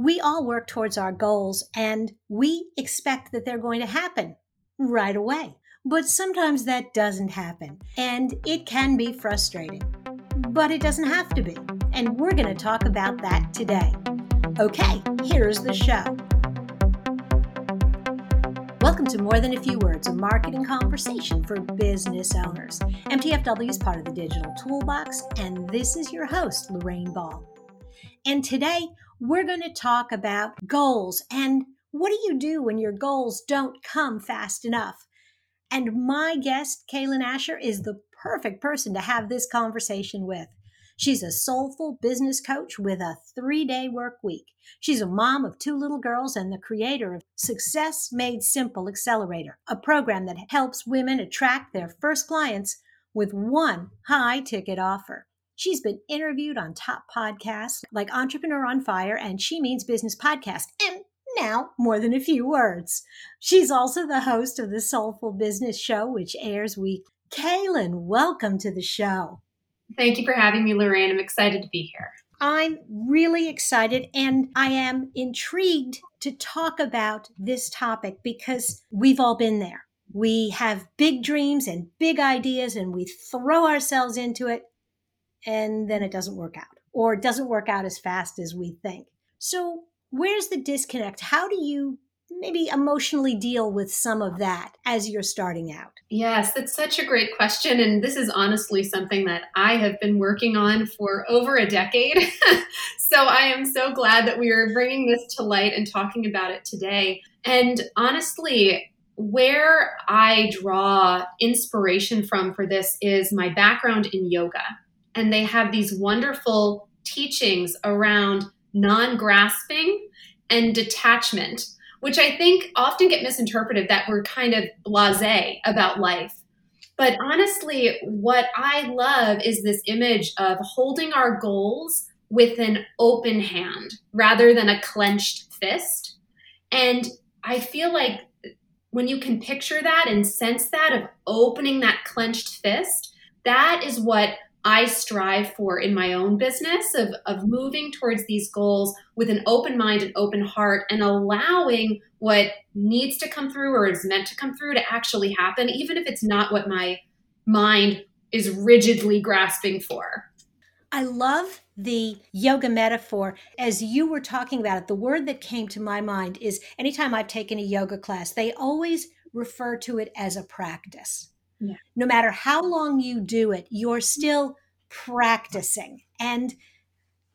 We all work towards our goals and we expect that they're going to happen right away. But sometimes that doesn't happen and it can be frustrating. But it doesn't have to be. And we're going to talk about that today. Okay, here's the show. Welcome to More Than a Few Words, a marketing conversation for business owners. MTFW is part of the Digital Toolbox, and this is your host, Lorraine Ball. And today, we're going to talk about goals and what do you do when your goals don't come fast enough? And my guest, Kaylin Asher, is the perfect person to have this conversation with. She's a soulful business coach with a three day work week. She's a mom of two little girls and the creator of Success Made Simple Accelerator, a program that helps women attract their first clients with one high ticket offer. She's been interviewed on top podcasts like Entrepreneur on Fire and She Means Business podcast, and now more than a few words. She's also the host of the Soulful Business Show, which airs weekly. Kaylin, welcome to the show. Thank you for having me, Lorraine. I'm excited to be here. I'm really excited and I am intrigued to talk about this topic because we've all been there. We have big dreams and big ideas and we throw ourselves into it and then it doesn't work out or it doesn't work out as fast as we think. So, where's the disconnect? How do you maybe emotionally deal with some of that as you're starting out? Yes, that's such a great question. And this is honestly something that I have been working on for over a decade. so I am so glad that we are bringing this to light and talking about it today. And honestly, where I draw inspiration from for this is my background in yoga and they have these wonderful teachings around non grasping and detachment, which I think often get misinterpreted that we're kind of blase about life. But honestly, what I love is this image of holding our goals with an open hand rather than a clenched fist. And I feel like when you can picture that and sense that of opening that clenched fist, that is what I strive for in my own business of, of moving towards these goals with an open mind and open heart and allowing what needs to come through or is meant to come through to actually happen, even if it's not what my mind is rigidly grasping for. I love the yoga metaphor. As you were talking about it, the word that came to my mind is anytime I've taken a yoga class, they always refer to it as a practice. Yeah. No matter how long you do it, you're still practicing. And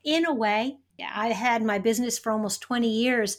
in a way, I had my business for almost 20 years.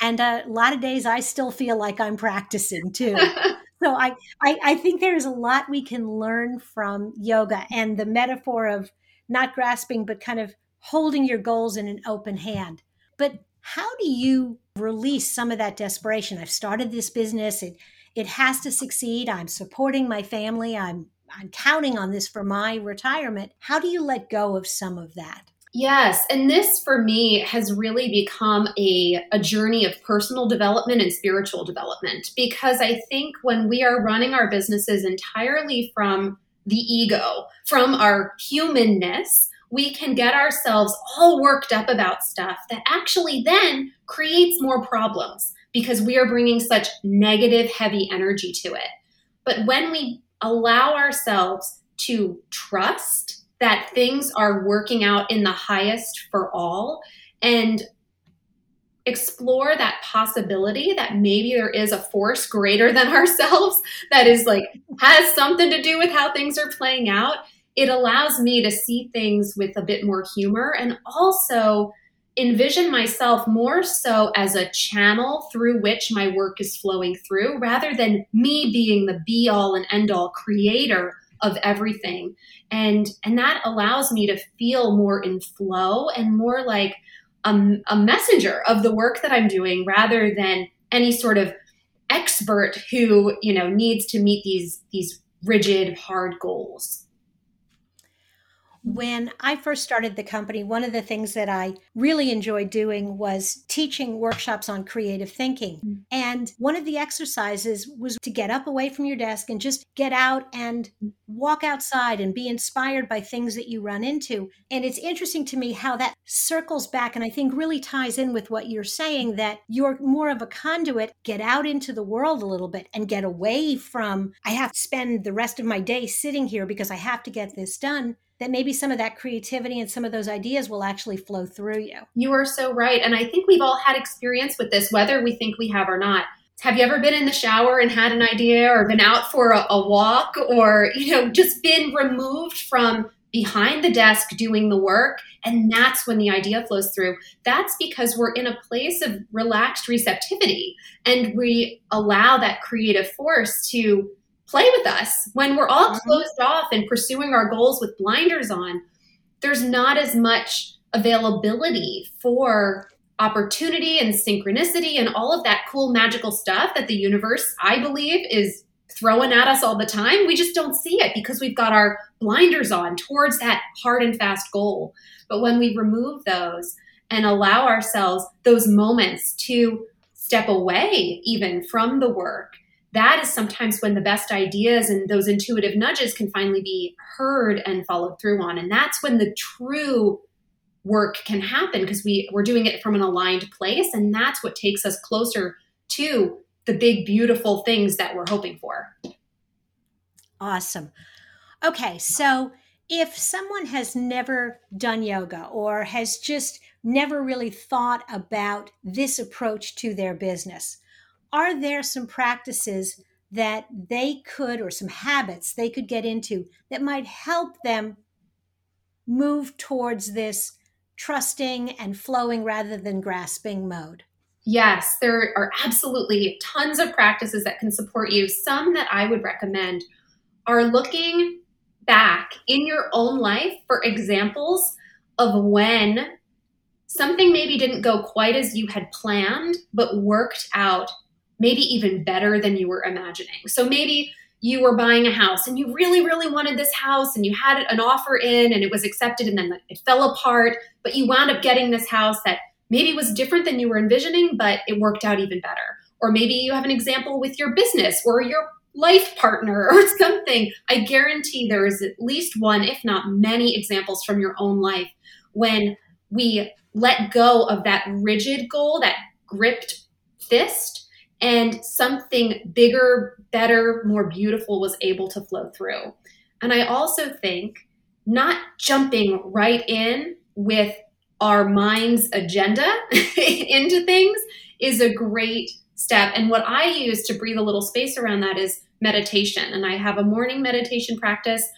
And a lot of days I still feel like I'm practicing too. so I, I, I think there's a lot we can learn from yoga and the metaphor of not grasping, but kind of holding your goals in an open hand. But how do you release some of that desperation? I've started this business. It it has to succeed. I'm supporting my family. I'm I'm counting on this for my retirement. How do you let go of some of that? Yes, and this for me has really become a, a journey of personal development and spiritual development because I think when we are running our businesses entirely from the ego, from our humanness, we can get ourselves all worked up about stuff that actually then creates more problems because we are bringing such negative, heavy energy to it. But when we allow ourselves to trust that things are working out in the highest for all and explore that possibility that maybe there is a force greater than ourselves that is like has something to do with how things are playing out it allows me to see things with a bit more humor and also envision myself more so as a channel through which my work is flowing through rather than me being the be all and end all creator of everything. And and that allows me to feel more in flow and more like a, a messenger of the work that i'm doing rather than any sort of expert who you know needs to meet these these rigid hard goals When I first started the company, one of the things that I really enjoyed doing was teaching workshops on creative thinking. Mm. And one of the exercises was to get up away from your desk and just get out and walk outside and be inspired by things that you run into. And it's interesting to me how that circles back and I think really ties in with what you're saying that you're more of a conduit. Get out into the world a little bit and get away from, I have to spend the rest of my day sitting here because I have to get this done that maybe some of that creativity and some of those ideas will actually flow through you. You are so right. And I think we've all had experience with this, whether we think we have or not. Have you ever been in the shower and had an idea or been out for a, a walk or, you know, just been removed from behind the desk doing the work and that's when the idea flows through that's because we're in a place of relaxed receptivity and we allow that creative force to play with us. When we're all mm-hmm. closed off and pursuing our goals with blinders on, there's not as much availability for opportunity and synchronicity and all of that cool magical stuff that the universe, I believe, is throwing at us all the time. We just don't see it because we've got our blinders on towards that hard and fast goal. But when we remove those and allow ourselves those moments to step away even from the work that is sometimes when the best ideas and those intuitive nudges can finally be heard and followed through on. And that's when the true work can happen because we, we're doing it from an aligned place. And that's what takes us closer to the big, beautiful things that we're hoping for. Awesome. Okay. So if someone has never done yoga or has just never really thought about this approach to their business, are there some practices that they could, or some habits they could get into that might help them move towards this trusting and flowing rather than grasping mode? Yes, there are absolutely tons of practices that can support you. Some that I would recommend are looking back in your own life for examples of when something maybe didn't go quite as you had planned, but worked out maybe even better than you were imagining. So maybe you were buying a house and you really, really wanted this house and you had an offer in and it was accepted and then it fell apart, but you wound up getting this house that maybe was different than you were envisioning, but it worked out even better. Or maybe you have an example with your business or your life partner or something. I guarantee there is at least one, if not many, examples from your own life when we let go of that rigid goal, that gripped fist, and something bigger, better, more beautiful was able to flow through. And I also think not jumping right in with our mind's agenda into things is a great step. And what I use to breathe a little space around that is meditation. And I have a morning meditation practice.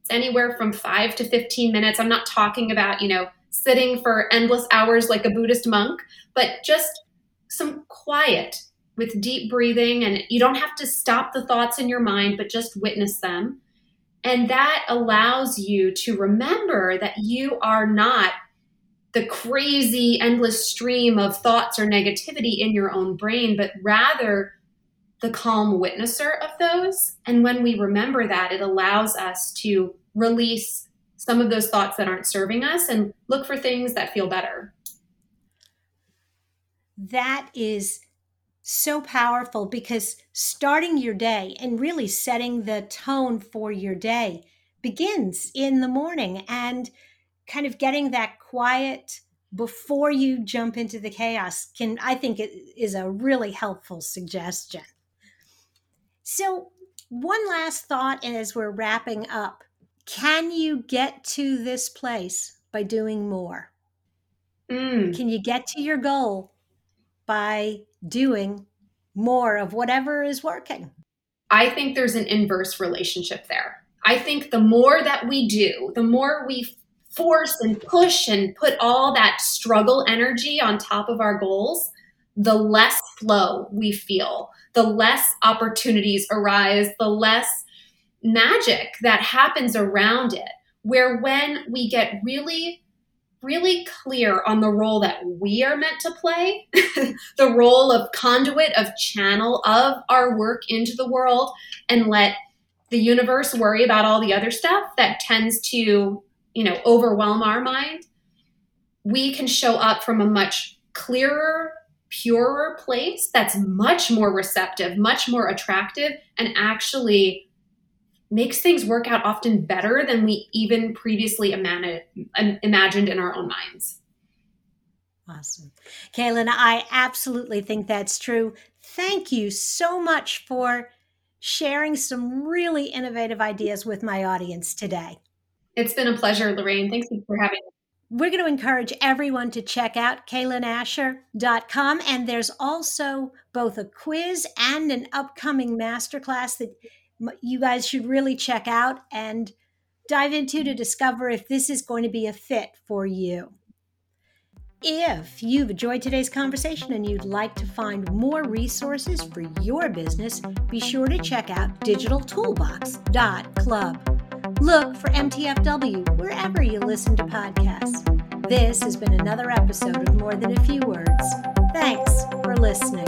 It's anywhere from five to 15 minutes. I'm not talking about, you know, sitting for endless hours like a Buddhist monk, but just some quiet with deep breathing and you don't have to stop the thoughts in your mind but just witness them. And that allows you to remember that you are not the crazy endless stream of thoughts or negativity in your own brain but rather the calm witnesser of those. And when we remember that it allows us to release some of those thoughts that aren't serving us and look for things that feel better. That is so powerful because starting your day and really setting the tone for your day begins in the morning and kind of getting that quiet before you jump into the chaos can i think it is a really helpful suggestion. So one last thought as we're wrapping up. Can you get to this place by doing more? Mm. can you get to your goal by doing more of whatever is working. I think there's an inverse relationship there. I think the more that we do, the more we force and push and put all that struggle energy on top of our goals, the less flow we feel, the less opportunities arise, the less magic that happens around it. Where when we get really really clear on the role that we are meant to play, the role of conduit, of channel of our work into the world, and let the universe worry about all the other stuff that tends to you know, overwhelm our mind, we can show up from a much clearer, purer place that's much more receptive, much more attractive, and actually makes things work out often better than we even previously imagined in our own minds. Awesome. Kaylin, I absolutely think that's true. Thank you so much for sharing some really innovative ideas with my audience today. It's been a pleasure, Lorraine. Thanks for having me. We're going to encourage everyone to check out kaylinasher.com. And there's also both a quiz and an upcoming masterclass that you guys should really check out and dive into to discover if this is going to be a fit for you. If you've enjoyed today's conversation and you'd like to find more resources for your business, be sure to check out digitaltoolbox.club. Look for MTFW wherever you listen to podcasts. This has been another episode of More Than a Few Words. Thanks for listening.